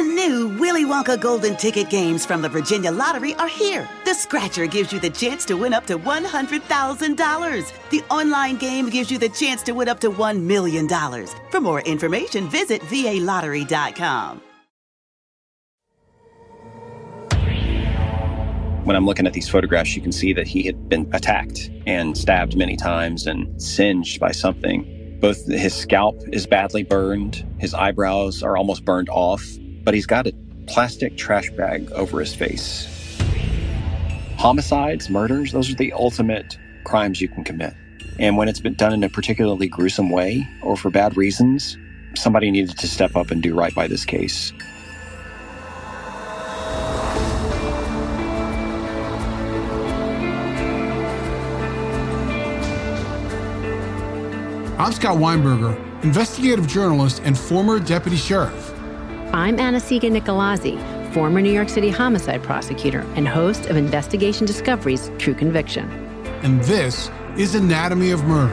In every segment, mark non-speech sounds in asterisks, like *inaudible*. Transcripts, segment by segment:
The new Willy Wonka Golden Ticket games from the Virginia Lottery are here. The Scratcher gives you the chance to win up to $100,000. The online game gives you the chance to win up to $1 million. For more information, visit VALottery.com. When I'm looking at these photographs, you can see that he had been attacked and stabbed many times and singed by something. Both his scalp is badly burned, his eyebrows are almost burned off, but he's got a plastic trash bag over his face. Homicides, murders, those are the ultimate crimes you can commit. And when it's been done in a particularly gruesome way or for bad reasons, somebody needed to step up and do right by this case. I'm Scott Weinberger, investigative journalist and former deputy sheriff. I'm Anna-Sigga Nicolazzi, former New York City homicide prosecutor and host of Investigation Discovery's True Conviction. And this is Anatomy of Murder.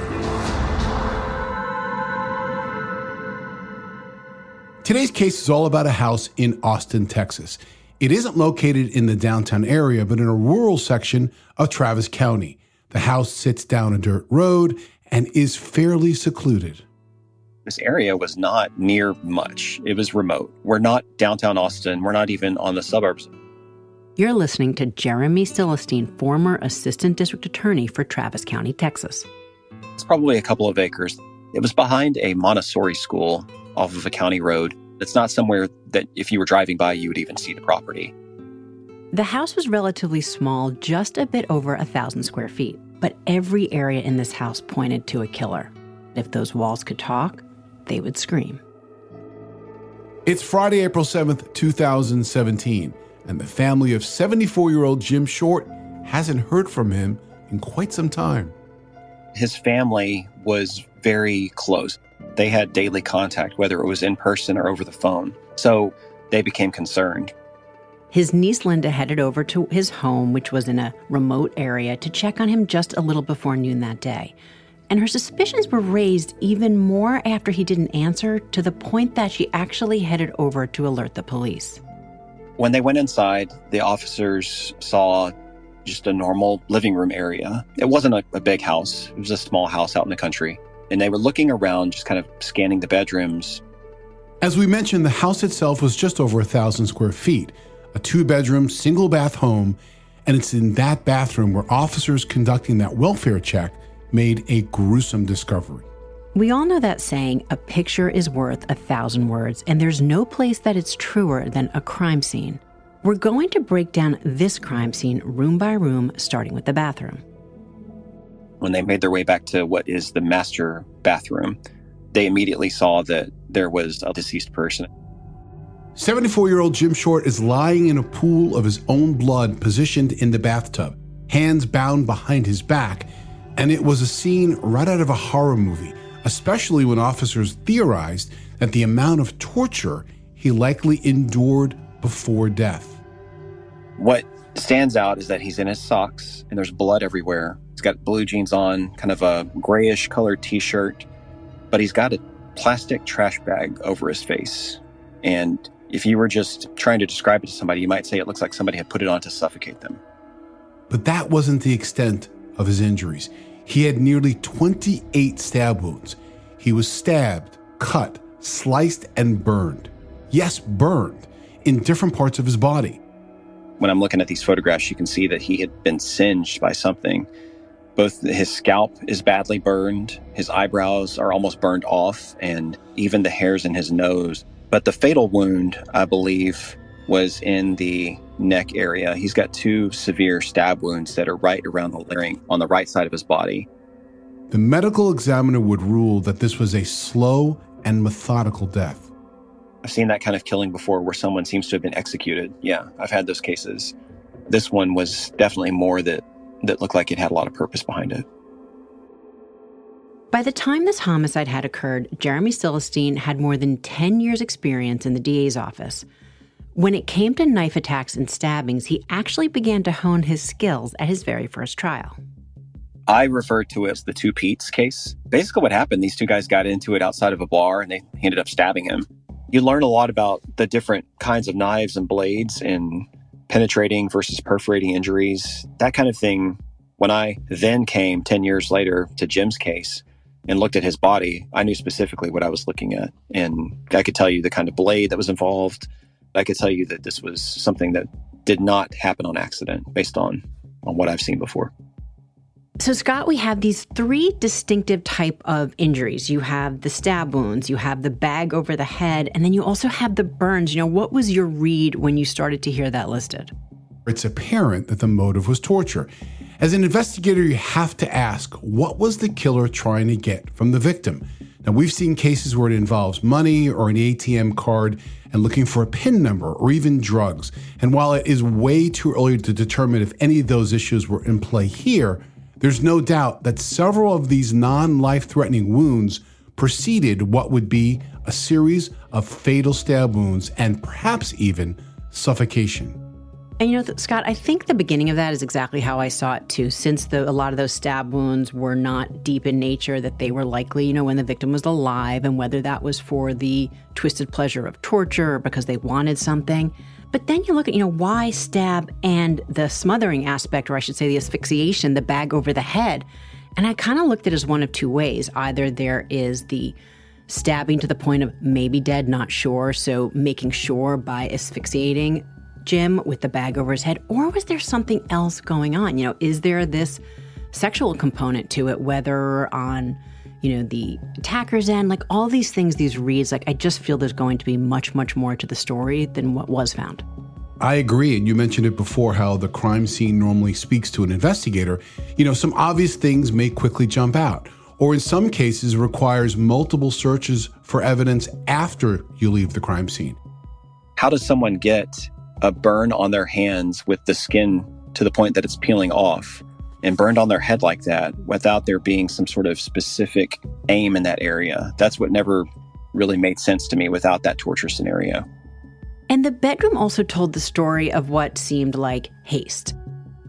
Today's case is all about a house in Austin, Texas. It isn't located in the downtown area, but in a rural section of Travis County. The house sits down a dirt road and is fairly secluded. This area was not near much. It was remote. We're not downtown Austin. We're not even on the suburbs. You're listening to Jeremy Sylestine, former assistant district attorney for Travis County, Texas. It's probably a couple of acres. It was behind a Montessori school off of a county road. It's not somewhere that if you were driving by, you would even see the property. The house was relatively small, just a bit over a thousand square feet. But every area in this house pointed to a killer. If those walls could talk, they would scream. It's Friday, April 7th, 2017, and the family of 74 year old Jim Short hasn't heard from him in quite some time. His family was very close. They had daily contact, whether it was in person or over the phone. So they became concerned. His niece Linda headed over to his home, which was in a remote area, to check on him just a little before noon that day. And her suspicions were raised even more after he didn't answer, to the point that she actually headed over to alert the police. When they went inside, the officers saw just a normal living room area. It wasn't a, a, big house, it was a small house out in the country. And they were looking around, just kind of scanning the bedrooms. As we mentioned, the house itself was just over a thousand square feet, a two bedroom, single bath home. And it's in that bathroom where officers conducting that welfare check made a gruesome discovery. We all know that saying, a picture is worth a thousand words, and there's no place that it's truer than a crime scene. We're going to break down this crime scene room by room, starting with the bathroom. When they made their way back to what is the master bathroom, they immediately saw that there was a deceased person. 74 year old Jim Short is lying in a pool of his own blood positioned in the bathtub, hands bound behind his back, and it was a scene right out of a horror movie, especially when officers theorized that the amount of torture he likely endured before death. What stands out is that he's in his socks and there's blood everywhere. He's got blue jeans on, kind of a grayish colored t shirt, but he's got a plastic trash bag over his face. And if you were just trying to describe it to somebody, you might say it looks like somebody had put it on to suffocate them. But that wasn't the extent of his injuries. He had nearly 28 stab wounds. He was stabbed, cut, sliced, and burned. Yes, burned in different parts of his body. When I'm looking at these photographs, you can see that he had been singed by something. Both his scalp is badly burned, his eyebrows are almost burned off, and even the hairs in his nose. But the fatal wound, I believe, was in the neck area. He's got two severe stab wounds that are right around the larynx on the right side of his body. The medical examiner would rule that this was a slow and methodical death. I've seen that kind of killing before where someone seems to have been executed. Yeah, I've had those cases. This one was definitely more that that looked like it had a lot of purpose behind it. By the time this homicide had occurred, Jeremy Sylestine had more than 10 years' experience in the DA's office. When it came to knife attacks and stabbings, he actually began to hone his skills at his very first trial. I refer to it as the two Pete's case. Basically, what happened, these two guys got into it outside of a bar and they ended up stabbing him. You learn a lot about the different kinds of knives and blades and penetrating versus perforating injuries, that kind of thing. When I then came 10 years later to Jim's case and looked at his body, I knew specifically what I was looking at. And I could tell you the kind of blade that was involved. I could tell you that this was something that did not happen on accident based on, on what I've seen before. So, Scott, we have these three distinctive type of injuries. You have the stab wounds, you have the bag over the head, and then you also have the burns. You know, what was your read when you started to hear that listed? It's apparent that the motive was torture. As an investigator, you have to ask what was the killer trying to get from the victim? Now, we've seen cases where it involves money or an ATM card and looking for a PIN number or even drugs. And while it is way too early to determine if any of those issues were in play here, there's no doubt that several of these non life threatening wounds preceded what would be a series of fatal stab wounds and perhaps even suffocation. And you know, Scott, I think the beginning of that is exactly how I saw it too. Since the, a lot of those stab wounds were not deep in nature, that they were likely, you know, when the victim was alive, and whether that was for the twisted pleasure of torture or because they wanted something. But then you look at, you know, why stab and the smothering aspect, or I should say the asphyxiation, the bag over the head. And I kind of looked at it as one of two ways. Either there is the stabbing to the point of maybe dead, not sure, so making sure by asphyxiating Jim with the bag over his head, or was there something else going on? You know, is there this sexual component to it, whether on you know, the attacker's end, like all these things, these reads, like I just feel there's going to be much, much more to the story than what was found. I agree. And you mentioned it before how the crime scene normally speaks to an investigator. You know, some obvious things may quickly jump out, or in some cases requires multiple searches for evidence after you leave the crime scene. How does someone get a burn on their hands with the skin to the point that it's peeling off? and burned on their head like that without there being some sort of specific aim in that area. That's what never really made sense to me without that torture scenario. And the bedroom also told the story of what seemed like haste.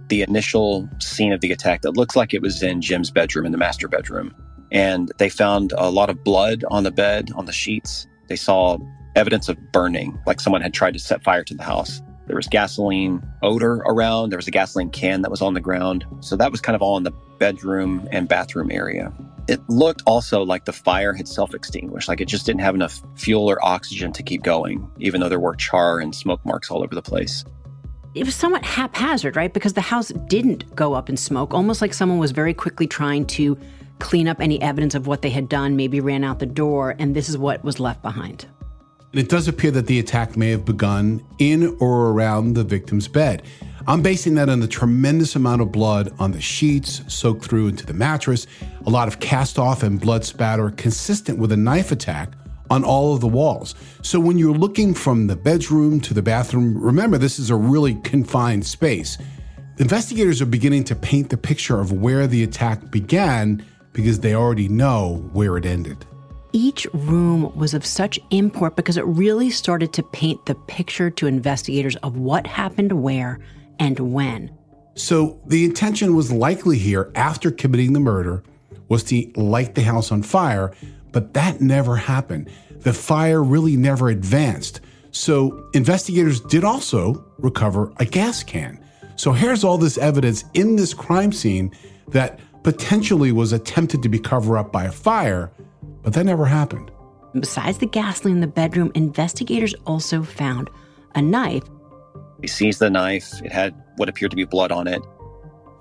The initial scene of the attack that looks like it was in Jim's bedroom, in the master bedroom. And they found a lot of blood on the bed, on the sheets. They saw evidence of burning, like someone had tried to set fire to the house. There was gasoline odor around. There was a gasoline can that was on the ground. So that was kind of all in the bedroom and bathroom area. It looked also like the fire had self extinguished, like it just didn't have enough fuel or oxygen to keep going, even though there were char and smoke marks all over the place. It was somewhat haphazard, right? Because the house didn't go up in smoke, almost like someone was very quickly trying to clean up any evidence of what they had done, maybe ran out the door, and this is what was left behind. And it does appear that the attack may have begun in or around the victim's bed. I'm basing that on the tremendous amount of blood on the sheets soaked through into the mattress, a lot of cast off and blood spatter consistent with a knife attack on all of the walls. So when you're looking from the bedroom to the bathroom, remember this is a really confined space. Investigators are beginning to paint the picture of where the attack began because they already know where it ended each room was of such import because it really started to paint the picture to investigators of what happened where and when. So the intention was likely here after committing the murder was to light the house on fire, but that never happened. The fire really never advanced. So investigators did also recover a gas can. So here's all this evidence in this crime scene that potentially was attempted to be covered up by a fire, but that never happened. Besides the gasoline in the bedroom, investigators also found a knife. He seized the knife. It had what appeared to be blood on it.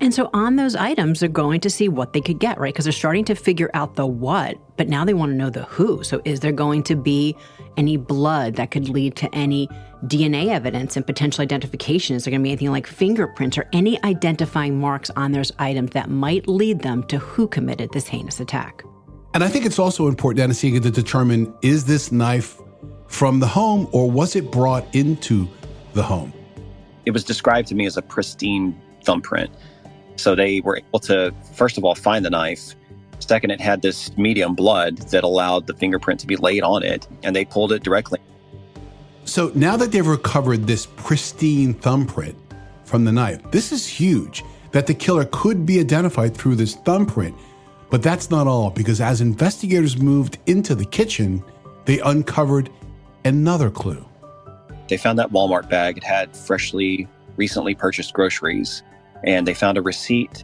And so on those items, they're going to see what they could get, right? Because they're starting to figure out the what, but now they want to know the who. So is there going to be any blood that could lead to any DNA evidence and potential identification? Is there going to be anything like fingerprints or any identifying marks on those items that might lead them to who committed this heinous attack? And I think it's also important, Anna-Sigga, to determine is this knife from the home or was it brought into the home? It was described to me as a pristine thumbprint. So they were able to, first of all, find the knife. Second, it had this medium blood that allowed the fingerprint to be laid on it, and they pulled it directly. So now that they've recovered this pristine thumbprint from the knife, this is huge that the killer could be identified through this thumbprint. But that's not all, because as investigators moved into the kitchen, they uncovered another clue. They found that Walmart bag. It had freshly, recently purchased groceries, and they found a receipt.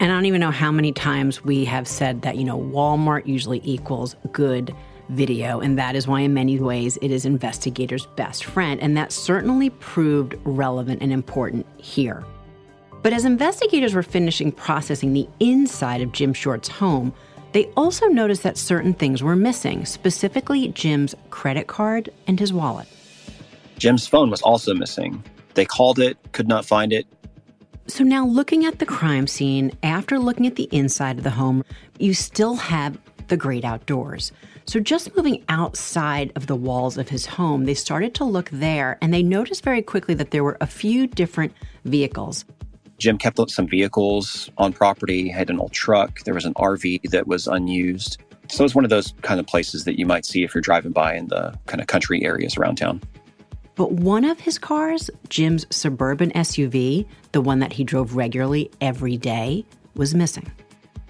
And I don't even know how many times we have said that, you know, Walmart usually equals good video. And that is why, in many ways, it is investigators' best friend. And that certainly proved relevant and important here. But as investigators were finishing processing the inside of Jim Short's home, they also noticed that certain things were missing, specifically Jim's credit card and his wallet. Jim's phone was also missing. They called it, could not find it. So now, looking at the crime scene, after looking at the inside of the home, you still have the great outdoors. So, just moving outside of the walls of his home, they started to look there and they noticed very quickly that there were a few different vehicles. Jim kept up some vehicles on property, had an old truck. There was an RV that was unused. So it was one of those kind of places that you might see if you're driving by in the kind of country areas around town. But one of his cars, Jim's suburban SUV, the one that he drove regularly every day, was missing.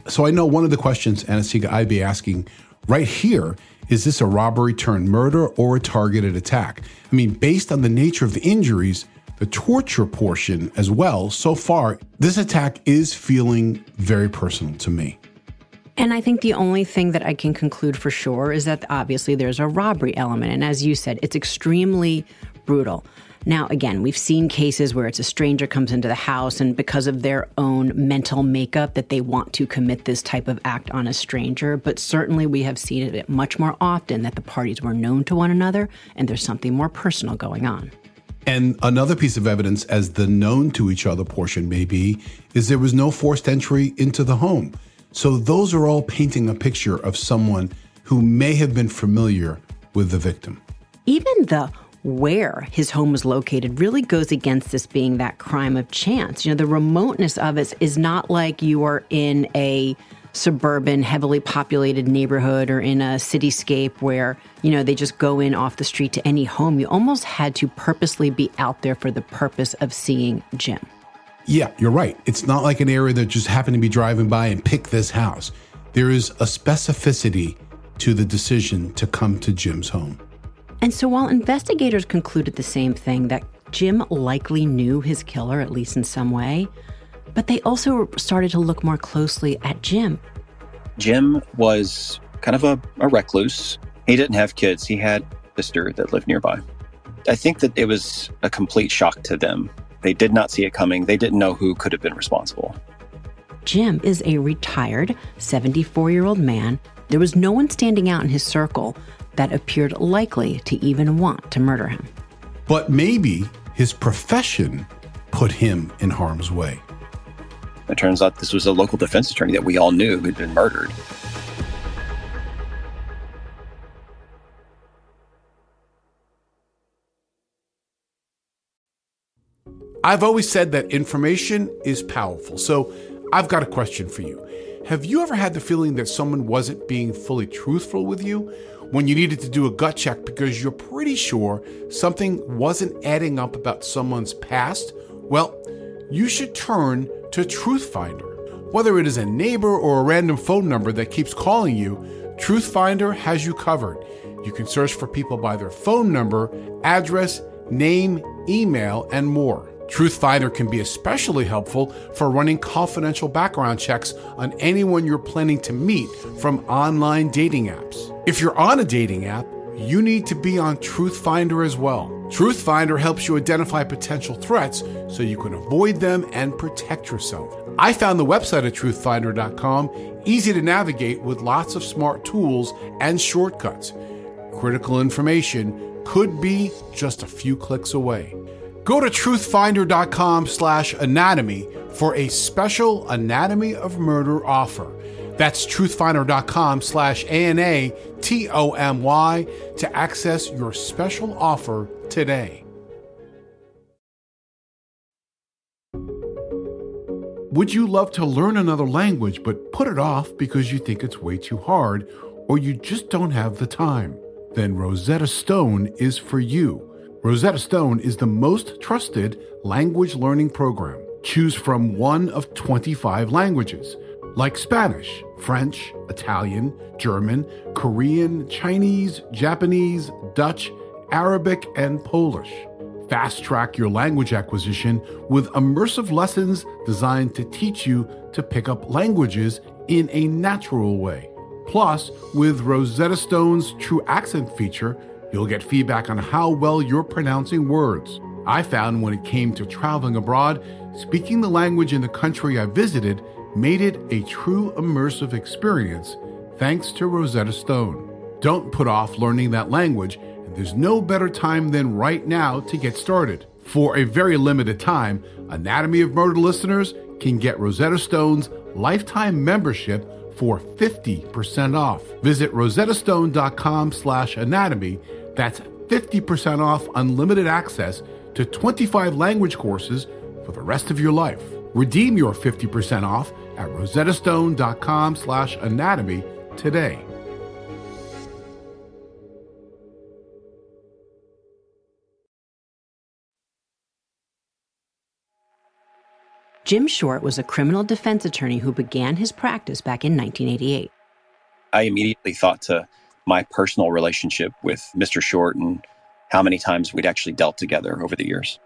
So I know one of the questions, Anna-Sigga, I'd be asking right here is this a robbery turned murder or a targeted attack? I mean, based on the nature of the injuries, the torture portion as well, so far, this attack is feeling very personal to me. And I think the only thing that I can conclude for sure is that obviously there's a robbery element. And as you said, it's extremely brutal. Now, again, we've seen cases where it's a stranger comes into the house and because of their own mental makeup that they want to commit this type of act on a stranger. But certainly we have seen it much more often that the parties were known to one another and there's something more personal going on. And another piece of evidence, as the known to each other portion may be, is there was no forced entry into the home. So those are all painting a picture of someone who may have been familiar with the victim. Even the where his home was located really goes against this being that crime of chance. You know, the remoteness of it is not like you are in a suburban, heavily populated neighborhood or in a cityscape where, you know, they just go in off the street to any home. You almost had to purposely be out there for the purpose of seeing Jim. Yeah, you're right. It's not like an area that just happened to be driving by and pick this house. There is a specificity to the decision to come to Jim's home. And so while investigators concluded the same thing that Jim likely knew his killer, at least in some way, but they also started to look more closely at Jim. Jim was kind of a, a recluse. He didn't have kids, he had a sister that lived nearby. I think that it was a complete shock to them. They did not see it coming, they didn't know who could have been responsible. Jim is a retired 74 year old man. There was no one standing out in his circle that appeared likely to even want to murder him. But maybe his profession put him in harm's way. It turns out this was a local defense attorney that we all knew who'd been murdered. I've always said that information is powerful. So I've got a question for you. Have you ever had the feeling that someone wasn't being fully truthful with you when you needed to do a gut check because you're pretty sure something wasn't adding up about someone's past? Well, you should turn to Truthfinder. Whether it is a neighbor or a random phone number that keeps calling you, Truthfinder has you covered. You can search for people by their phone number, address, name, email, and more. Truthfinder can be especially helpful for running confidential background checks on anyone you're planning to meet from online dating apps. If you're on a dating app, you need to be on Truthfinder as well. Truthfinder helps you identify potential threats so you can avoid them and protect yourself. I found the website at truthfinder.com easy to navigate with lots of smart tools and shortcuts. Critical information could be just a few clicks away. Go to truthfinder.com slash anatomy for a special Anatomy of Murder offer. That's truthfinder.com slash A-N-A-T-O-M-Y to access your special offer today. Would you love to learn another language but put it off because you think it's way too hard or you just don't have the time? Then Rosetta Stone is for you. Rosetta Stone is the most trusted language learning program. Choose from one of 25 languages like Spanish, French, Italian, German, Korean, Chinese, Japanese, Dutch, Arabic, and Polish. Fast track your language acquisition with immersive lessons designed to teach you to pick up languages in a natural way. Plus, with Rosetta Stone's True Accent feature, you'll get feedback on how well you're pronouncing words. I found when it came to traveling abroad, speaking the language in the country I visited made it a true immersive experience thanks to Rosetta Stone. Don't put off learning that language, and there's no better time than right now to get started. For a very limited time, Anatomy of Murder listeners can get Rosetta Stone's lifetime membership for 50% off. Visit rosettastone.com slash anatomy. That's 50% off unlimited access to 25 language courses for the rest of your life. Redeem your 50% off at rosettastone.com slash anatomy today. Jim Short was a criminal defense attorney who began his practice back in 1988. I immediately thought to my personal relationship with Mr. Short and how many times we'd actually dealt together over the years.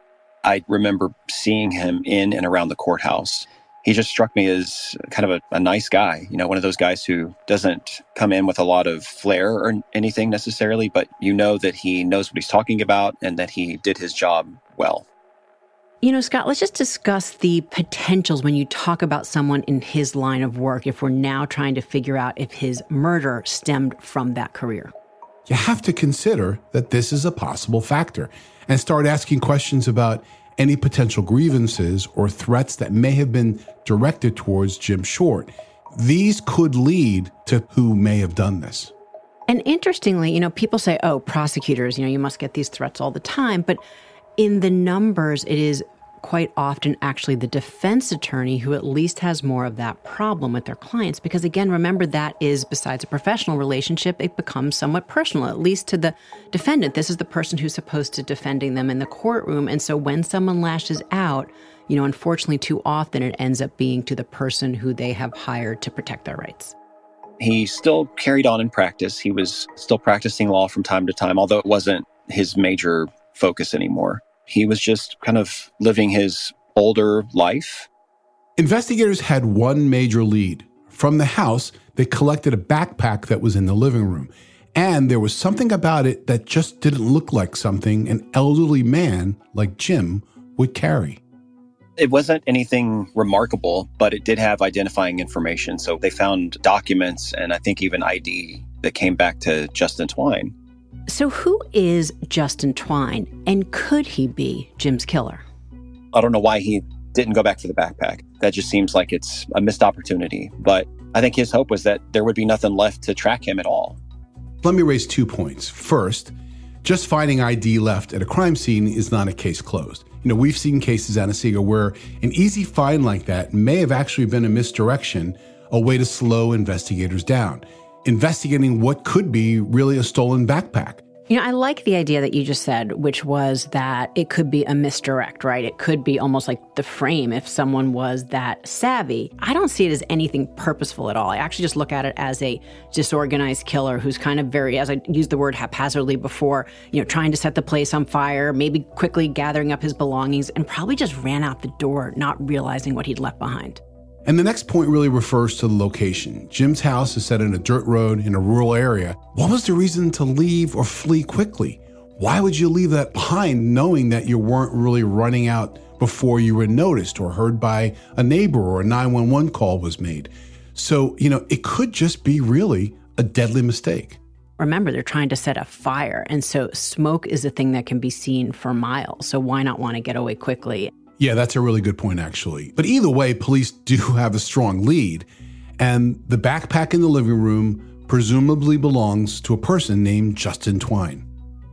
I remember seeing him in and around the courthouse. He just struck me as kind of a, a, nice guy, you know, one of those guys who doesn't come in with a lot of flair or anything necessarily, but you know that he knows what he's talking about and that he did his job well. You know, Scott, let's just discuss the potentials when you talk about someone in his line of work if we're now trying to figure out if his murder stemmed from that career. You have to consider that this is a possible factor and start asking questions about any potential grievances or threats that may have been directed towards Jim Short. These could lead to who may have done this. And interestingly, you know, people say, oh, prosecutors, you know, you must get these threats all the time. But in the numbers, it is quite often actually the defense attorney who at least has more of that problem with their clients. Because again, remember that is besides a professional relationship, it becomes somewhat personal, at least to the defendant. This is the person who's supposed to defending them in the courtroom. And so when someone lashes out, you know, unfortunately, too often it ends up being to the person who they have hired to protect their rights. He still carried on in practice. He was still practicing law from time to time, although it wasn't his major focus anymore. He was just kind of living his older life. Investigators had one major lead. From the house, they collected a backpack that was in the living room. And there was something about it that just didn't look like something an elderly man like Jim would carry. It wasn't anything remarkable, but it did have identifying information. So they found documents and I think even ID that came back to Justin Twine. So, who is Justin Twine, and could he be Jim's killer? I don't know why he didn't go back for the backpack. That just seems like it's a missed opportunity. But I think his hope was that there would be nothing left to track him at all. Let me raise two points. First, just finding ID left at a crime scene is not a case closed. You know, we've seen cases, Anna-Sigga, where an easy find like that may have actually been a misdirection, a way to slow investigators down investigating what could be really a stolen backpack. You know, I like the idea that you just said, which was that it could be a misdirect, right? It could be almost like the frame if someone was that savvy. I don't see it as anything purposeful at all. I actually just look at it as a disorganized killer who's kind of very, as I used the word haphazardly before, you know, trying to set the place on fire, maybe quickly gathering up his belongings, and probably just ran out the door, not realizing what he'd left behind. And the next point really refers to the location. Jim's house is set in a dirt road in a rural area. What was the reason to leave or flee quickly? Why would you leave that behind knowing that you weren't really running out before you were noticed or heard by a neighbor or a 911 call was made? So, you know, it could just be really a deadly mistake. Remember, they're trying to set a fire. And so smoke is a thing that can be seen for miles. So why not want to get away quickly? Yeah, that's a really good point, actually. But either way, police do *laughs* have a strong lead. And the backpack in the living room presumably belongs to a person named Justin Twine.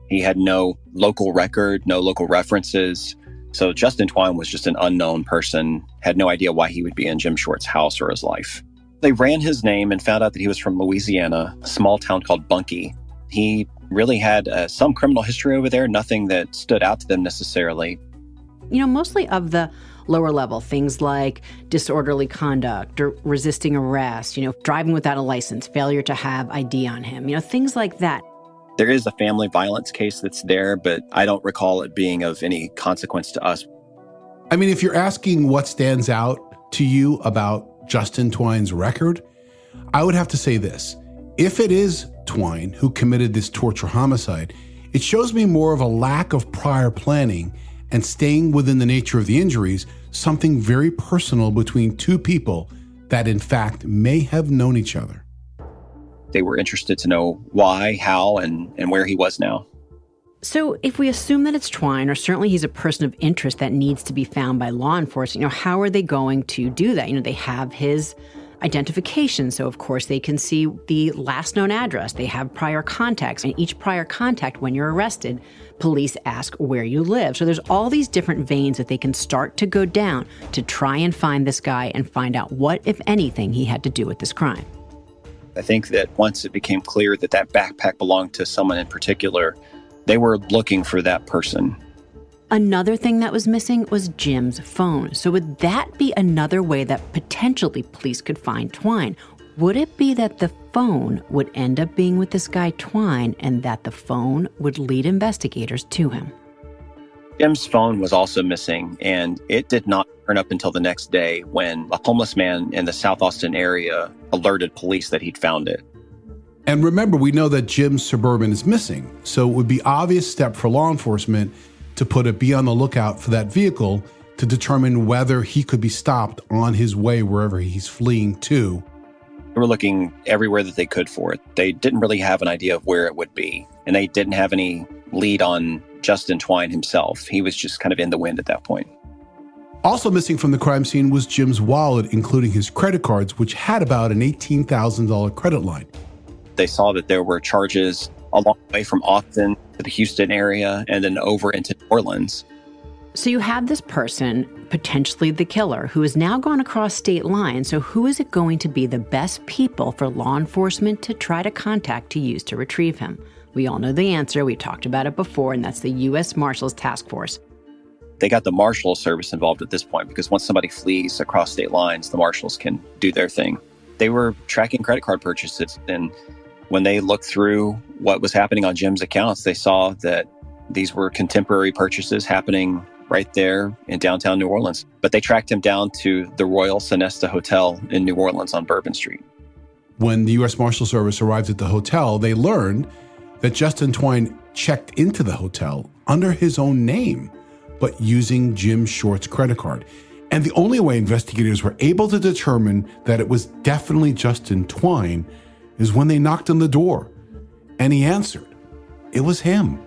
He had no local record, no local references. So Justin Twine was just an unknown person, had no idea why he would be in Jim Short's house or his life. They ran his name and found out that he was from Louisiana, a small town called Bunkie. He really had uh, some criminal history over there, nothing that stood out to them necessarily. You know, mostly of the lower level things like disorderly conduct or resisting arrest, you know, driving without a license, failure to have ID on him, you know, things like that. There is a family violence case that's there, but I don't recall it being of any consequence to us. I mean, if you're asking what stands out to you about Justin Twine's record, I would have to say this. If it is Twine who committed this torture homicide, it shows me more of a lack of prior planning and staying within the nature of the injuries, something very personal between two people that in fact may have known each other. They were interested to know why, how, and, and where he was now. So, if we assume that it's Twine, or certainly he's a person of interest that needs to be found by law enforcement, you know, how are they going to do that? You know, they have his identification. So, of course, they can see the last known address. They have prior contacts. And each prior contact, when you're arrested, police ask where you live. So, there's all these different veins that they can start to go down to try and find this guy and find out what, if anything, he had to do with this crime. I think that once it became clear that that backpack belonged to someone in particular, they were looking for that person. Another thing that was missing was Jim's phone. So, would that be another way that potentially police could find Twine? Would it be that the phone would end up being with this guy Twine and that the phone would lead investigators to him? Jim's phone was also missing, and it did not turn up until the next day when a homeless man in the South Austin area alerted police that he'd found it. And remember, we know that Jim's Suburban is missing, so it would be obvious step for law enforcement to put a be on the lookout for that vehicle to determine whether he could be stopped on his way wherever he's fleeing to. They were looking everywhere that they could for it. They didn't really have an idea of where it would be, and they didn't have any lead on Justin Twine himself. He was just kind of in the wind at that point. Also missing from the crime scene was Jim's wallet, including his credit cards, which had about an $18,000 credit line. They saw that there were charges a long way from Austin to the Houston area and then over into New Orleans. So you have this person, potentially the killer, who has now gone across state lines. So who is it going to be the best people for law enforcement to try to contact to use to retrieve him? We all know the answer. We talked about it before, and that's the U.S. Marshals Task Force. They got the Marshal Service involved at this point because once somebody flees across state lines, the Marshals can do their thing. They were tracking credit card purchases, and when they looked through what was happening on Jim's accounts, they saw that these were contemporary purchases happening right there in downtown New Orleans. But they tracked him down to the Royal Sonesta Hotel in New Orleans on Bourbon Street. When the U.S. Marshal Service arrived at the hotel, they learned that Justin Twine checked into the hotel under his own name, but using Jim Short's credit card. And the only way investigators were able to determine that it was definitely Justin Twine is when they knocked on the door and he answered. It was him.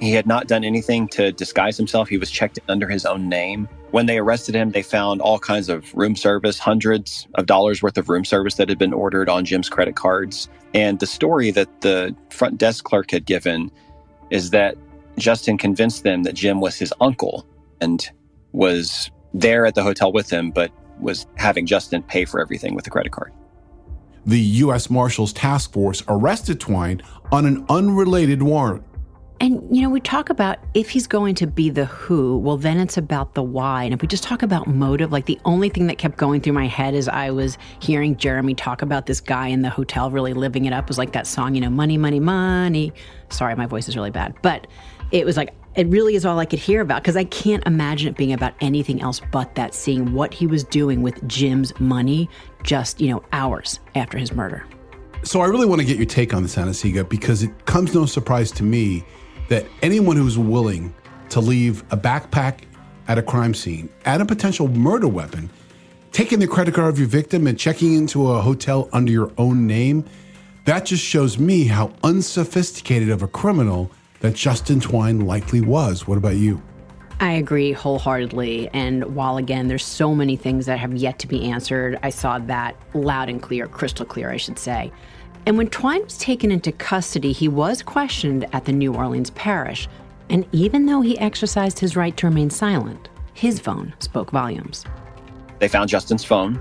He had not done anything to disguise himself. He was checked under his own name. When they arrested him, they found all kinds of room service, hundreds of dollars worth of room service that had been ordered on Jim's credit cards. And the story that the front desk clerk had given is that Justin convinced them that Jim was his uncle and was there at the hotel with him, but was having Justin pay for everything with the credit card. The U.S. Marshals Task Force arrested Twine on an unrelated warrant. And, you know, we talk about if he's going to be the who, well, then it's about the why. And if we just talk about motive, like the only thing that kept going through my head as I was hearing Jeremy talk about this guy in the hotel really living it up was like that song, you know, money, money, money. Sorry, my voice is really bad. But it was like, it really is all I could hear about because I can't imagine it being about anything else but that, seeing what he was doing with Jim's money just, you know, hours after his murder. So I really want to get your take on this, Anna-Sigga, because it comes no surprise to me that anyone who's willing to leave a backpack at a crime scene, add a potential murder weapon, taking the credit card of your victim and checking into a hotel under your own name, that just shows me how unsophisticated of a criminal that Justin Twine likely was. What about you? I agree wholeheartedly. And while again, there's so many things that have yet to be answered, I saw that loud and clear, crystal clear, I should say. And when Twine was taken into custody, he was questioned at the New Orleans parish. And even though he exercised his right to remain silent, his phone spoke volumes. They found Justin's phone.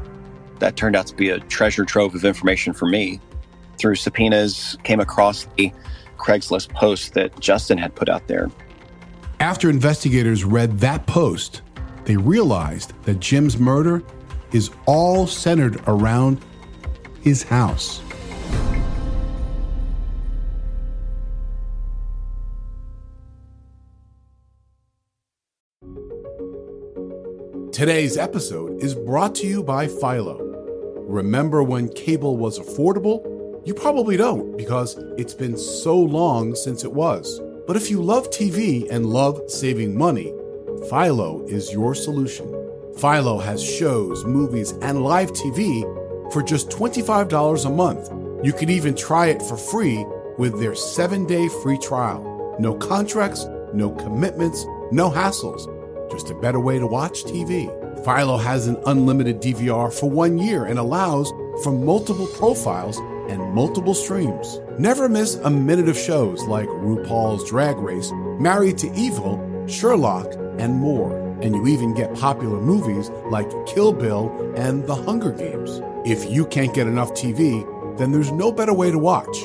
That turned out to be a treasure trove of information for me. Through subpoenas, came across the Craigslist post that Justin had put out there. After investigators read that post, they realized that Jim's murder is all centered around his house. Today's episode is brought to you by Philo. Remember when cable was affordable? You probably don't because it's been so long since it was. But if you love TV and love saving money, Philo is your solution. Philo has shows, movies, and live TV for just $25 a month. You can even try it for free with their seven day free trial. No contracts, no commitments, no hassles. Just a better way to watch TV. Philo has an unlimited DVR for one year and allows for multiple profiles and multiple streams. Never miss a minute of shows like RuPaul's Drag Race, Married to Evil, Sherlock, and more. And you even get popular movies like Kill Bill and The Hunger Games. If you can't get enough TV, then there's no better way to watch.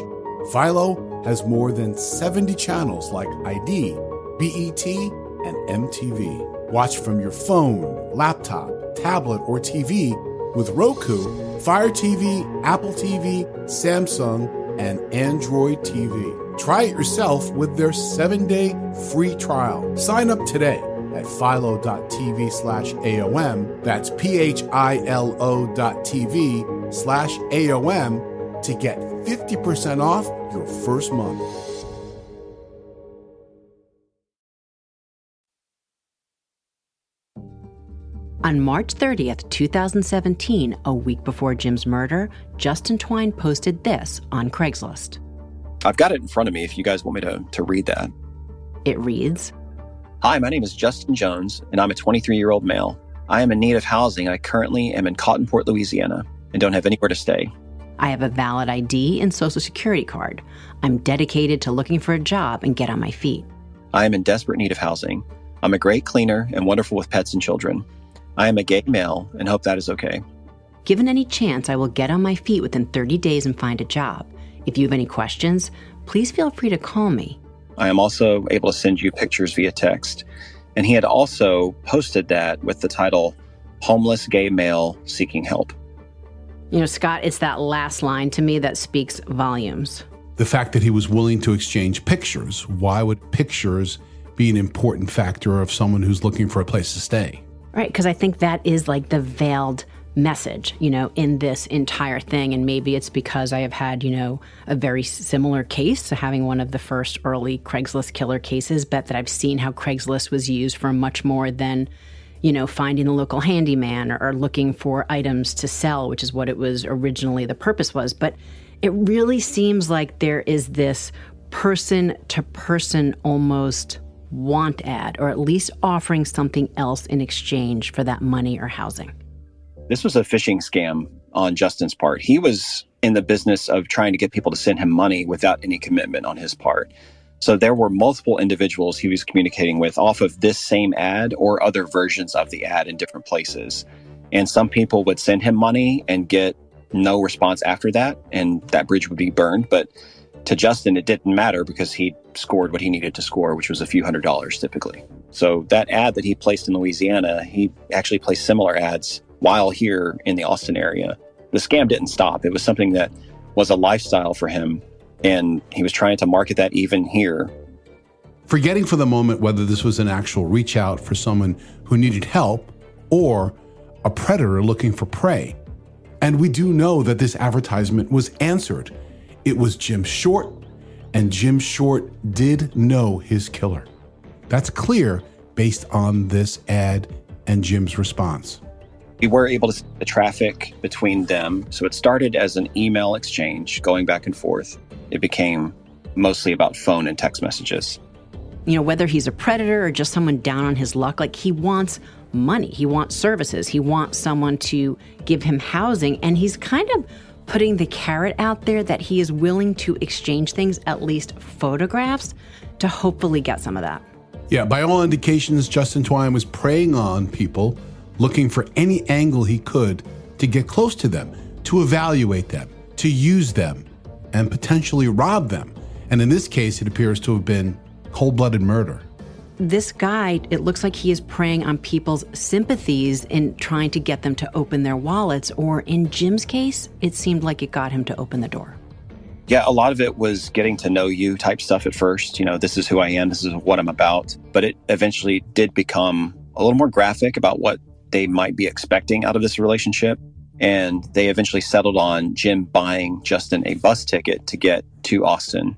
Philo has more than 70 channels like ID, BET, and MTV. Watch from your phone, laptop, tablet, or TV with Roku, Fire TV, Apple TV, Samsung, and Android TV. Try it yourself with their seven day free trial. Sign up today at philo.tv slash AOM. That's P H I L O dot TV slash AOM to get 50% off your first month. On March 30th, 2017, a week before Jim's murder, Justin Twine posted this on Craigslist. I've got it in front of me if you guys want me to, to read that. It reads Hi, my name is Justin Jones, and I'm a 23 year old male. I am in need of housing. I currently am in Cottonport, Louisiana, and don't have anywhere to stay. I have a valid ID and social security card. I'm dedicated to looking for a job and get on my feet. I am in desperate need of housing. I'm a great cleaner and wonderful with pets and children. I am a gay male and hope that is okay. Given any chance, I will get on my feet within 30 days and find a job. If you have any questions, please feel free to call me. I am also able to send you pictures via text. And he had also posted that with the title Homeless Gay Male Seeking Help. You know, Scott, it's that last line to me that speaks volumes. The fact that he was willing to exchange pictures. Why would pictures be an important factor of someone who's looking for a place to stay? Right, because I think that is like the veiled message, you know, in this entire thing. And maybe it's because I have had, you know, a very similar case, having one of the first early Craigslist killer cases, but that I've seen how Craigslist was used for much more than, you know, finding a local handyman or, or looking for items to sell, which is what it was originally the purpose was. But it really seems like there is this person to person almost want ad, or at least offering something else in exchange for that money or housing. This was a phishing scam on Justin's part. He was in the business of trying to get people to send him money without any commitment on his part. So there were multiple individuals he was communicating with off of this same ad or other versions of the ad in different places. And some people would send him money and get no response after that, and that bridge would be burned. But to Justin, it didn't matter because he scored what he needed to score, which was a few hundred dollars typically. So that ad that he placed in Louisiana, he actually placed similar ads while here in the Austin area. The scam didn't stop. It was something that was a lifestyle for him, and he was trying to market that even here. Forgetting for the moment whether this was an actual reach out for someone who needed help or a predator looking for prey. And we do know that this advertisement was answered it was Jim Short, and Jim Short did know his killer. That's clear based on this ad and Jim's response. We were able to see the traffic between them. So it started as an email exchange going back and forth. It became mostly about phone and text messages. you know, whether he's a predator or just someone down on his luck, like he wants money, he wants services, he wants someone to give him housing, and he's kind of putting the carrot out there that he is willing to exchange things, at least photographs, to hopefully get some of that. Yeah, by all indications, Justin Twine was preying on people, looking for any angle he could to get close to them, to evaluate them, to use them, and potentially rob them. And in this case, it appears to have been cold blooded murder. This guy, it looks like he is preying on people's sympathies in trying to get them to open their wallets, or in Jim's case, it seemed like it got him to open the door. Yeah, a lot of it was getting to know you type stuff at first. You know, this is who I am, this is what I'm about. But it eventually did become a little more graphic about what they might be expecting out of this relationship. And they eventually settled on Jim buying Justin a bus ticket to get to Austin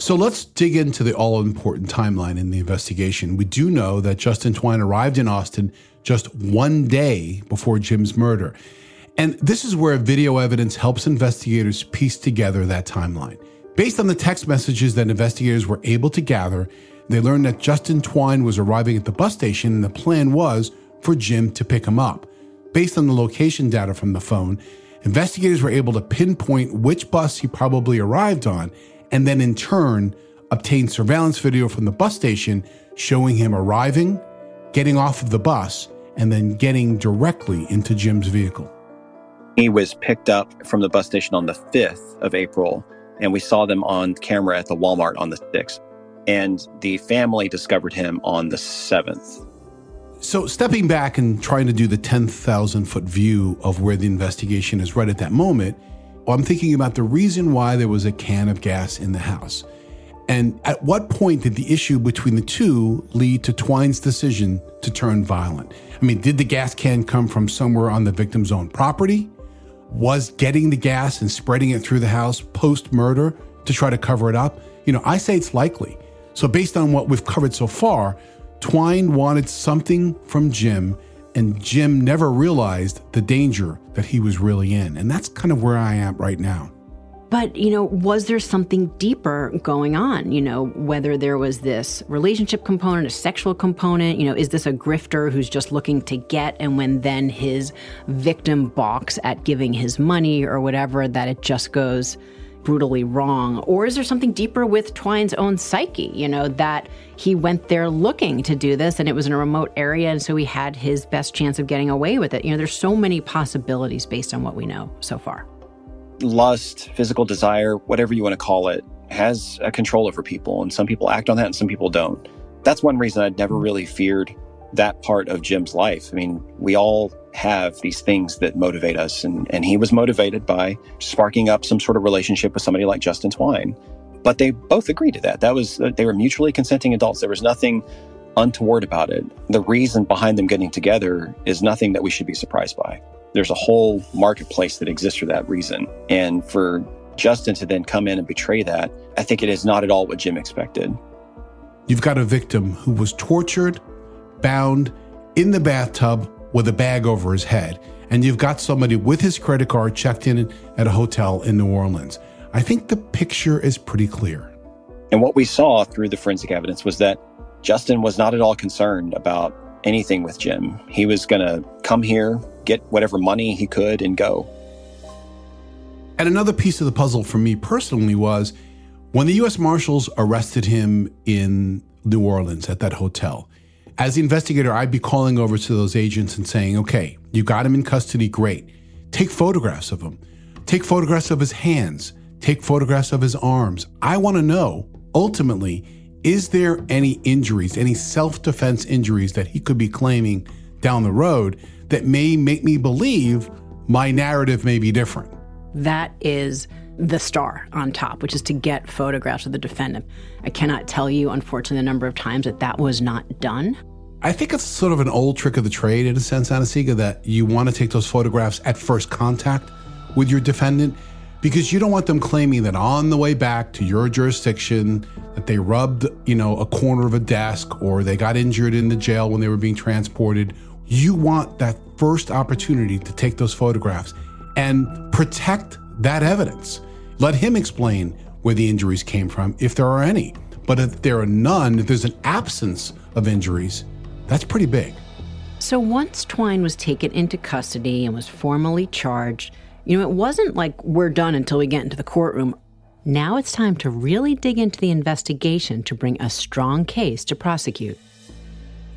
so let's dig into the all important timeline in the investigation. We do know that Justin Twine arrived in Austin just one day before Jim's murder. And this is where video evidence helps investigators piece together that timeline. Based on the text messages that investigators were able to gather, they learned that Justin Twine was arriving at the bus station and the plan was for Jim to pick him up. Based on the location data from the phone, investigators were able to pinpoint which bus he probably arrived on and then in turn obtained surveillance video from the bus station showing him arriving, getting off of the bus, and then getting directly into Jim's vehicle. He was picked up from the bus station on the 5th of April, and we saw them on camera at the Walmart on the 6th. And the family discovered him on the 7th. So, stepping back and trying to do the 10,000 foot view of where the investigation is right at that moment, well, I'm thinking about the reason why there was a can of gas in the house. And at what point did the issue between the two lead to Twine's decision to turn violent? I mean, did the gas can come from somewhere on the victim's own property? Was getting the gas and spreading it through the house post murder to try to cover it up? You know, I say it's likely. So, based on what we've covered so far, Twine wanted something from Jim and Jim never realized the danger that he was really in. And that's kind of where I am right now. But, you know, was there something deeper going on? You know, whether there was this relationship component, a sexual component, you know, is this a grifter who's just looking to get, and when then his victim balks at giving his money or whatever, that it just goes brutally wrong? Or is there something deeper with Twine's own psyche, you know, that he went there looking to do this and it was in a remote area and so he had his best chance of getting away with it? You know, there's so many possibilities based on what we know so far. Lust, physical desire, whatever you want to call it, has a control over people. And some people act on that and some people don't. That's one reason I'd never really feared that part of Jim's life. I mean, we all have these things that motivate us. And, and he was motivated by sparking up some sort of relationship with somebody like Justin Twine. But they both agreed to that. That was, uh, they were mutually consenting adults. There was nothing untoward about it. The reason behind them getting together is nothing that we should be surprised by. There's a whole marketplace that exists for that reason. And for Justin to then come in and betray that, I think it is not at all what Jim expected. You've got a victim who was tortured, bound in the bathtub with a bag over his head, and you've got somebody with his credit card checked in at a hotel in New Orleans. I think the picture is pretty clear. And what we saw through the forensic evidence was that Justin was not at all concerned about anything with Jim. He was going to come here, get whatever money he could, and go. And another piece of the puzzle for me personally was when the U.S. Marshals arrested him in New Orleans at that hotel, as the investigator, I'd be calling over to those agents and saying, okay, you got him in custody, great. Take photographs of him. Take photographs of his hands. Take photographs of his arms. I want to know, ultimately, is there any injuries, any self defense injuries that he could be claiming down the road that may make me believe my narrative may be different? That is the star on top, which is to get photographs of the defendant. I cannot tell you, unfortunately, the number of times that that was not done. I think it's sort of an old trick of the trade, in a sense, Anna-Sigga, that you want to take those photographs at first contact with your defendant because you don't want them claiming that on the way back to your jurisdiction that they rubbed, you know, a corner of a desk or they got injured in the jail when they were being transported. You want that first opportunity to take those photographs and protect that evidence. Let him explain where the injuries came from, if there are any. But if there are none, if there's an absence of injuries, that's pretty big. So once Twine was taken into custody and was formally charged, you know, it wasn't like we're done until we get into the courtroom. Now it's time to really dig into the investigation to bring a strong case to prosecute.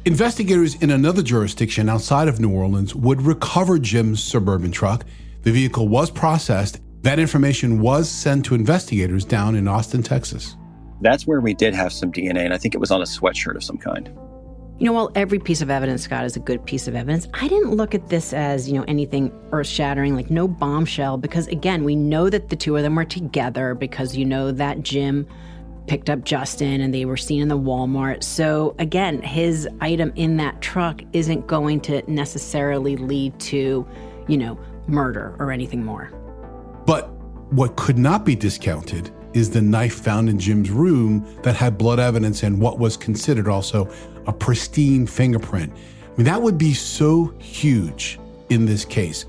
Investigators in another jurisdiction outside of New Orleans would recover Jim's suburban truck. The vehicle was processed. That information was sent to investigators down in Austin, Texas. That's where we did have some DNA, and I think it was on a sweatshirt of some kind. You know, while every piece of evidence, Scott, is a good piece of evidence, I didn't look at this as, you know, anything earth shattering, like no bombshell, because again, we know that the two of them were together because you know that Jim picked up Justin and they were seen in the Walmart. So, again, his item in that truck isn't going to necessarily lead to, you know, murder or anything more. But what could not be discounted is the knife found in Jim's room that had blood evidence and what was considered also a pristine fingerprint. I mean, that would be so huge in this case.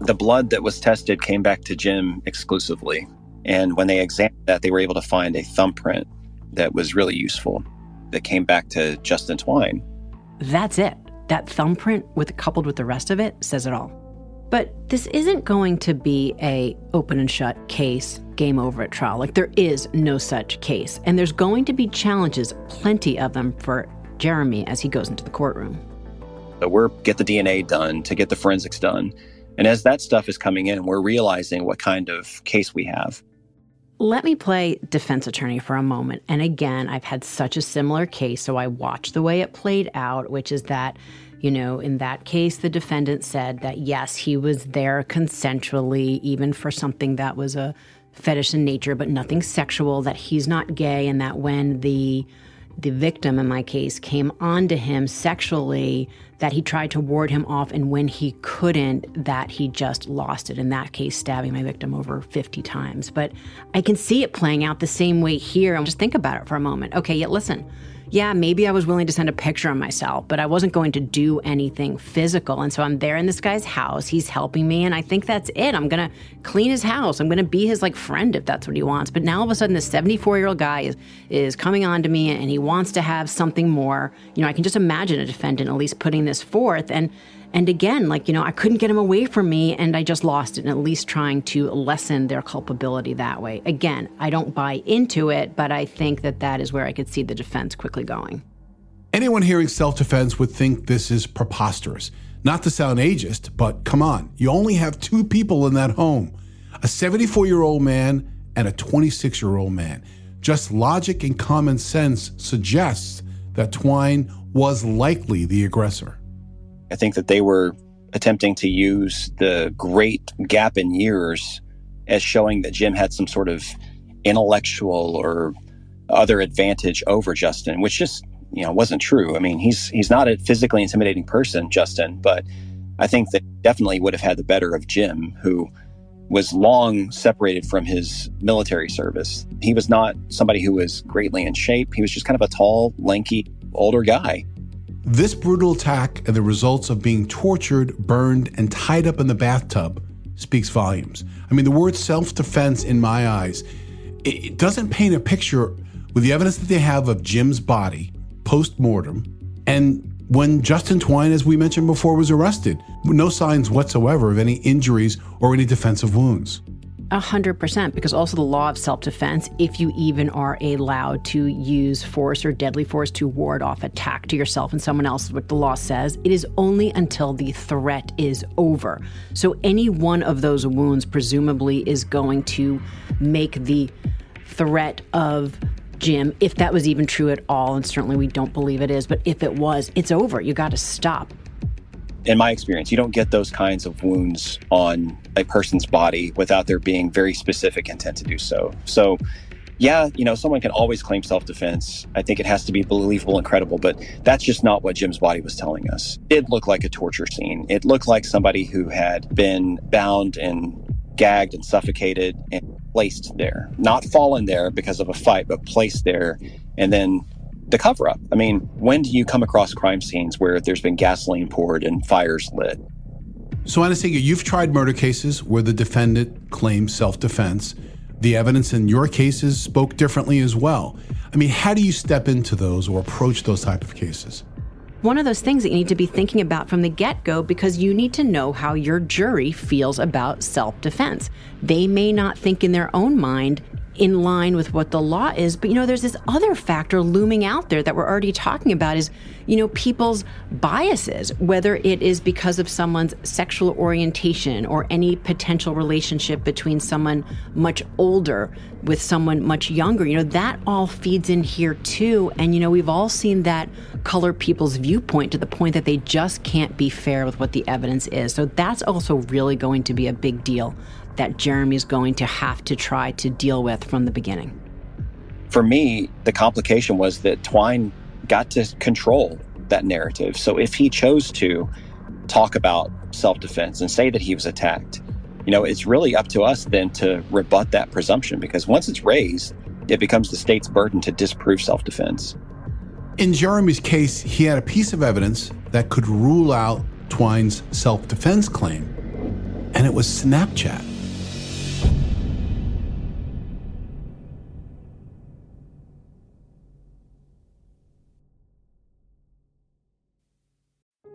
The blood that was tested came back to Jim exclusively. And when they examined that, they were able to find a thumbprint that was really useful that came back to Justin Twine. That's it. That thumbprint, with coupled with the rest of it, says it all. But this isn't going to be a open and shut case, game over at trial. Like there is no such case, and there's going to be challenges, plenty of them for Jeremy as he goes into the courtroom. So we're get the DNA done to get the forensics done. And as that stuff is coming in, we're realizing what kind of case we have. Let me play defense attorney for a moment. And again, I've had such a similar case, so I watched the way it played out, which is that, you know, in that case, the defendant said that yes, he was there consensually, even for something that was a fetish in nature, but nothing sexual, that he's not gay, and that when the the victim in my case came onto him sexually that he tried to ward him off and when he couldn't that he just lost it. In that case stabbing my victim over 50 times. But i can see it playing out the same way here. And just think about it for a moment. Okay yet listen yeah, maybe I was willing to send a picture of myself, but I wasn't going to do anything physical. And so I'm there in this guy's house. He's helping me, and I think that's it. I'm gonna clean his house. I'm gonna be his like friend if that's what he wants. But now all of a sudden, this 74 year old guy is is coming on to me, and he wants to have something more. You know, I can just imagine a defendant at least putting this forth, and and again, like, you know, I couldn't get him away from me and I just lost it, and at least trying to lessen their culpability that way. Again, I don't buy into it, but I think that that is where I could see the defense quickly going. Anyone hearing self defense would think this is preposterous. Not to sound ageist, but come on, you only have two people in that home a 74 year old man and a 26 year old man. Just logic and common sense suggests that Twine was likely the aggressor. I think that they were attempting to use the great gap in years as showing that Jim had some sort of intellectual or other advantage over Justin, which just you know wasn't true. I mean, he's he's not a physically intimidating person, Justin, but I think that definitely would have had the better of Jim, who was long separated from his military service. He was not somebody who was greatly in shape. He was just kind of a tall, lanky, older guy. This brutal attack and the results of being tortured, burned, and tied up in the bathtub speaks volumes. I mean, the word self defense, in my eyes, it doesn't paint a picture with the evidence that they have of Jim's body post mortem and when Justin Twine, as we mentioned before, was arrested. No signs whatsoever of any injuries or any defensive wounds. A hundred percent, because also the law of self defense, if you even are allowed to use force or deadly force to ward off attack to yourself and someone else, what the law says, it is only until the threat is over. So any one of those wounds presumably is going to make the threat of Jim, if that was even true at all, and certainly we don't believe it is, but if it was, it's over. You got to stop in my experience, you don't get those kinds of wounds on a person's body without there being very specific intent to do so. So, yeah, you know, someone can always claim self defense. I think it has to be believable and credible, but that's just not what Jim's body was telling us. It looked like a torture scene. It looked like somebody who had been bound and gagged and suffocated and placed there. Not fallen there because of a fight, but placed there and then the cover up. I mean, when do you come across crime scenes where there's been gasoline poured and fires lit? So, Anna-Sigga, you've tried murder cases where the defendant claims self defense. The evidence in your cases spoke differently as well. I mean, how do you step into those or approach those type of cases? One of those things that you need to be thinking about from the get go because you need to know how your jury feels about self defense. They may not think in their own mind in line with what the law is. But you know, there's this other factor looming out there that we're already talking about is, you know, people's biases, whether it is because of someone's sexual orientation or any potential relationship between someone much older with someone much younger. You know, that all feeds in here too. And, you know, we've all seen that color people's viewpoint to the point that they just can't be fair with what the evidence is. So that's also really going to be a big deal that Jeremy is going to have to try to deal with from the beginning? For me, the complication was that Twine got to control that narrative. So if he chose to talk about self defense and say that he was attacked, you know, it's really up to us then to rebut that presumption because once it's raised, it becomes the state's burden to disprove self defense. In Jeremy's case, he had a piece of evidence that could rule out Twine's self defense claim, and it was Snapchat.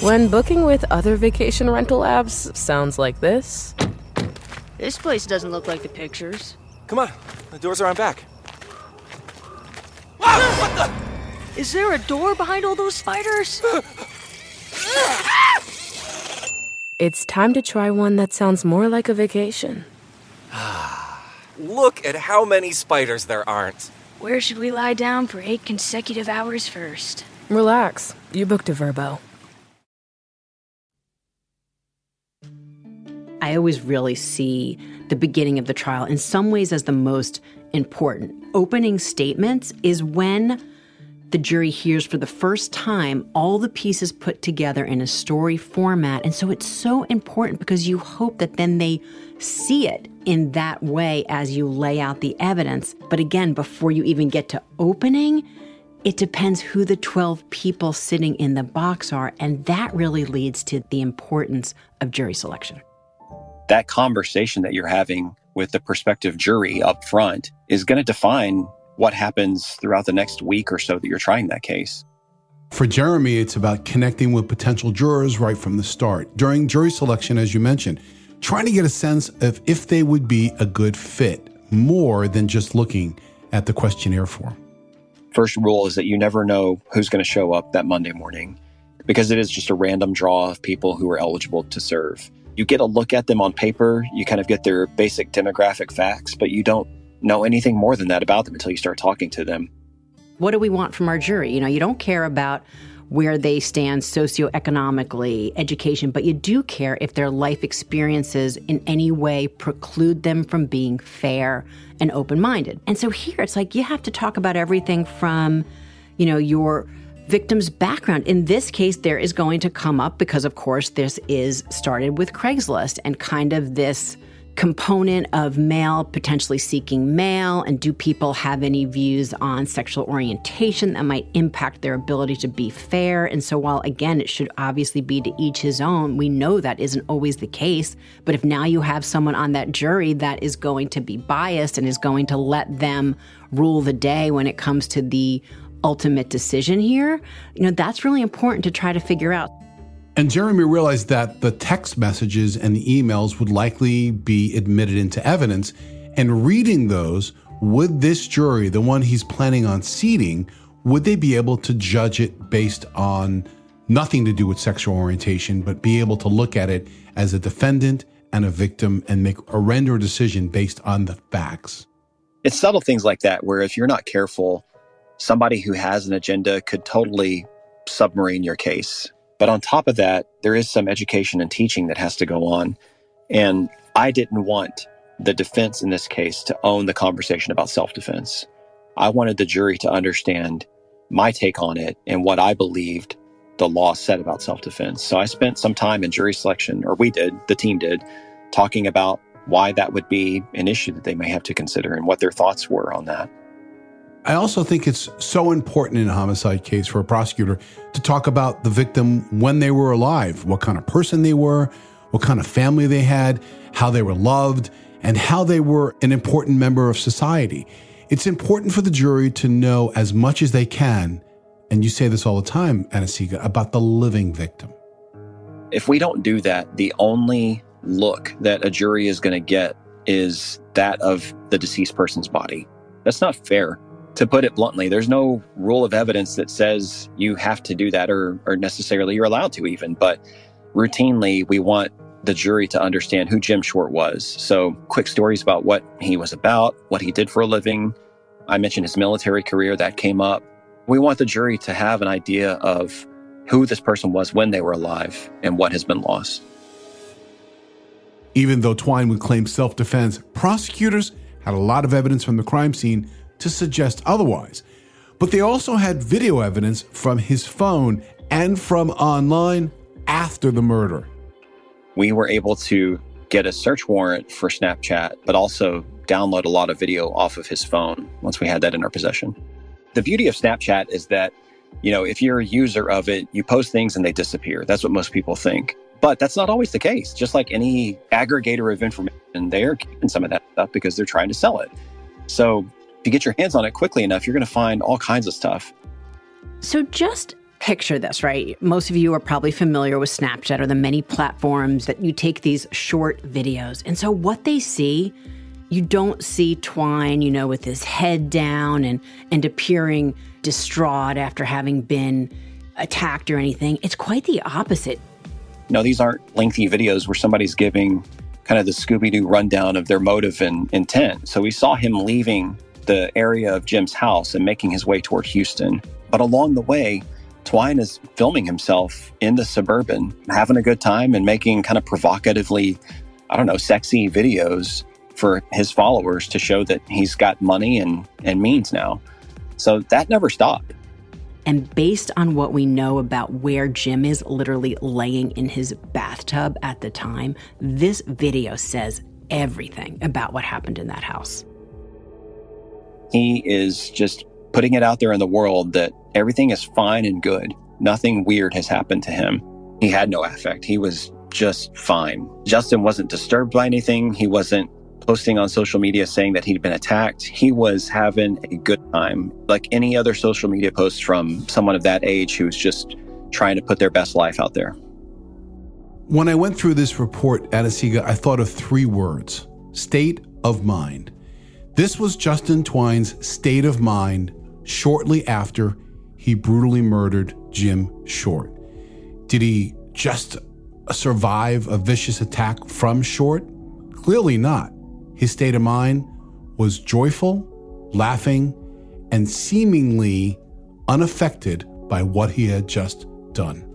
When booking with other vacation rental apps sounds like this. This place doesn't look like the pictures. Come on, the doors are on back. Wow, what the? Is there a door behind all those spiders? *laughs* it's time to try one that sounds more like a vacation. *sighs* Look at how many spiders there aren't. Where should we lie down for eight consecutive hours first? Relax. You booked a Vrbo. I always really see the beginning of the trial in some ways as the most important. Opening statements is when the jury hears for the first time all the pieces put together in a story format. And so it's so important because you hope that then they see it in that way as you lay out the evidence. But again, before you even get to opening, it depends who the 12 people sitting in the box are. And that really leads to the importance of jury selection that conversation that you're having with the prospective jury up front is going to define what happens throughout the next week or so that you're trying that case. For Jeremy, it's about connecting with potential jurors right from the start. During jury selection, as you mentioned, trying to get a sense of if they would be a good fit more than just looking at the questionnaire form. First rule is that you never know who's going to show up that Monday morning because it is just a random draw of people who are eligible to serve you get a look at them on paper, you kind of get their basic demographic facts, but you don't know anything more than that about them until you start talking to them. What do we want from our jury? You know, you don't care about where they stand socioeconomically, education, but you do care if their life experiences in any way preclude them from being fair and open minded. And so here it's like you have to talk about everything from, you know, your victim's background. In this case, there is going to come up because, of course, this is started with Craigslist and kind of this component of male potentially seeking male and do people have any views on sexual orientation that might impact their ability to be fair and so while again it should obviously be to each his own we know that isn't always the case but if now you have someone on that jury that is going to be biased and is going to let them rule the day when it comes to the ultimate decision here, you know, that's really important to try to figure out. And Jeremy realized that the text messages and the emails would likely be admitted into evidence. And reading those, would this jury, the one he's planning on seating, would they be able to judge it based on nothing to do with sexual orientation, but be able to look at it as a defendant and a victim and make a render a decision based on the facts? It's subtle things like that where if you're not careful, somebody who has an agenda could totally submarine your case. But on top of that, there is some education and teaching that has to go on. And I didn't want the defense in this case to own the conversation about self defense. I wanted the jury to understand my take on it and what I believed the law said about self defense. So I spent some time in jury selection, or we did, the team did, talking about why that would be an issue that they may have to consider and what their thoughts were on that. I also think it's so important in a homicide case for a prosecutor to talk about the victim when they were alive, what kind of person they were, what kind of family they had, how they were loved, and how they were an important member of society. It's important for the jury to know as much as they can, and you say this all the time, Anna-Sigga, about the living victim. If we don't do that, the only look that a jury is going to get is that of the deceased person's body. That's not fair. To put it bluntly, there's no rule of evidence that says you have to do that or, or necessarily you're allowed to, even. But routinely, we want the jury to understand who Jim Short was. So, quick stories about what he was about, what he did for a living. I mentioned his military career, that came up. We want the jury to have an idea of who this person was when they were alive and what has been lost. Even though Twine would claim self defense, prosecutors had a lot of evidence from the crime scene to suggest otherwise. But they also had video evidence from his phone and from online after the murder. We were able to get a search warrant for Snapchat, but also download a lot of video off of his phone once we had that in our possession. The beauty of Snapchat is that, you know, if you're a user of it, you post things and they disappear. That's what most people think. But that's not always the case. Just like any aggregator of information, they're keeping some of that stuff because they're trying to sell it. So if you get your hands on it quickly enough, you're going to find all kinds of stuff. So just picture this, right? Most of you are probably familiar with Snapchat or the many platforms that you take these short videos. And so what they see, you don't see Twine, you know, with his head down and and appearing distraught after having been attacked or anything. It's quite the opposite. No, these aren't lengthy videos where somebody's giving kind of the Scooby Doo rundown of their motive and intent. So we saw him leaving the area of Jim's house and making his way toward Houston. But along the way, Twine is filming himself in the suburban, having a good time and making kind of provocatively, I don't know, sexy videos for his followers to show that he's got money and, and means now. So that never stopped. And based on what we know about where Jim is literally laying in his bathtub at the time, this video says everything about what happened in that house. He is just putting it out there in the world that everything is fine and good. Nothing weird has happened to him. He had no affect. He was just fine. Justin wasn't disturbed by anything. He wasn't posting on social media saying that he'd been attacked. He was having a good time, like any other social media post from someone of that age who's just trying to put their best life out there. When I went through this report, Anna-Sigga, I thought of three words state of mind. This was Justin Twine's state of mind shortly after he brutally murdered Jim Short. Did he just survive a vicious attack from Short? Clearly not. His state of mind was joyful, laughing, and seemingly unaffected by what he had just done.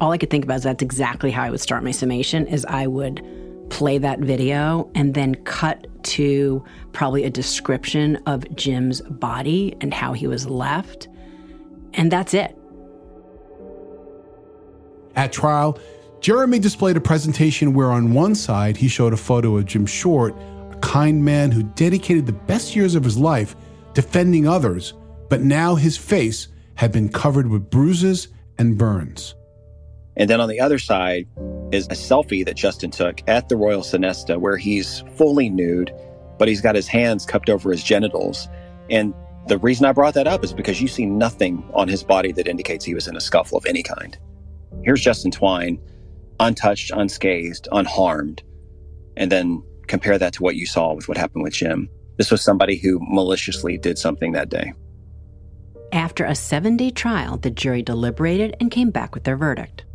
All I could think about is that's exactly how I would start my summation is I would play that video and then cut to probably a description of Jim's body and how he was left. And that's it. At trial, Jeremy displayed a presentation where on one side he showed a photo of Jim Short, a kind man who dedicated the best years of his life defending others, but now his face had been covered with bruises and burns. And then on the other side is a selfie that Justin took at the Royal Sonesta where he's fully nude, but he's got his hands cupped over his genitals. And the reason I brought that up is because you see nothing on his body that indicates he was in a scuffle of any kind. Here's Justin Twine, untouched, unscathed, unharmed. And then compare that to what you saw with what happened with Jim. This was somebody who maliciously did something that day. After a seven day trial, the jury deliberated and came back with their verdict.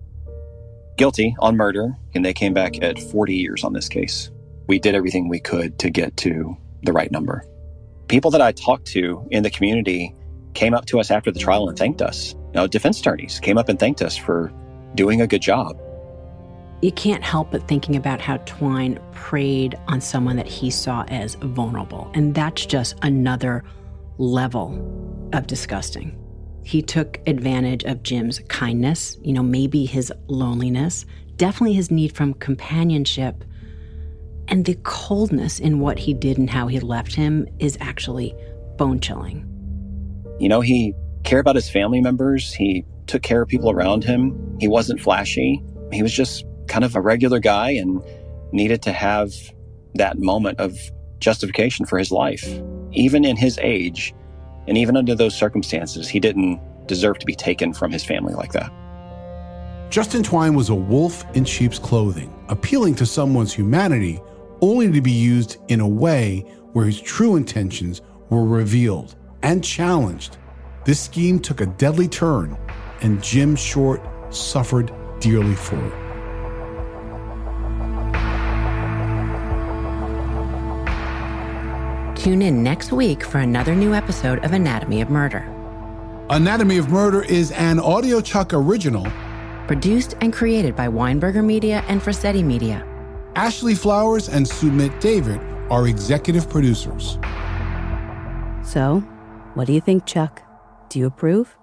Guilty on murder, and they came back at 40 years on this case. We did everything we could to get to the right number. People that I talked to in the community came up to us after the trial and thanked us. You know, defense attorneys came up and thanked us for doing a good job. You can't help but thinking about how Twine preyed on someone that he saw as vulnerable. And that's just another level of disgusting. He took advantage of Jim's kindness, you know, maybe his loneliness, definitely his need from companionship. And the coldness in what he did and how he left him is actually bone chilling. You know, he cared about his family members. He took care of people around him. He wasn't flashy. He was just kind of a regular guy and needed to have that moment of justification for his life. Even in his age, and even under those circumstances, he didn't deserve to be taken from his family like that. Justin Twine was a wolf in sheep's clothing, appealing to someone's humanity only to be used in a way where his true intentions were revealed and challenged. This scheme took a deadly turn, and Jim Short suffered dearly for it. Tune in next week for another new episode of Anatomy of Murder. Anatomy of Murder is an Audio Chuck original. Produced and created by Weinberger Media and Frasetti Media. Ashley Flowers and Sumit David are executive producers. So, what do you think, Chuck? Do you approve?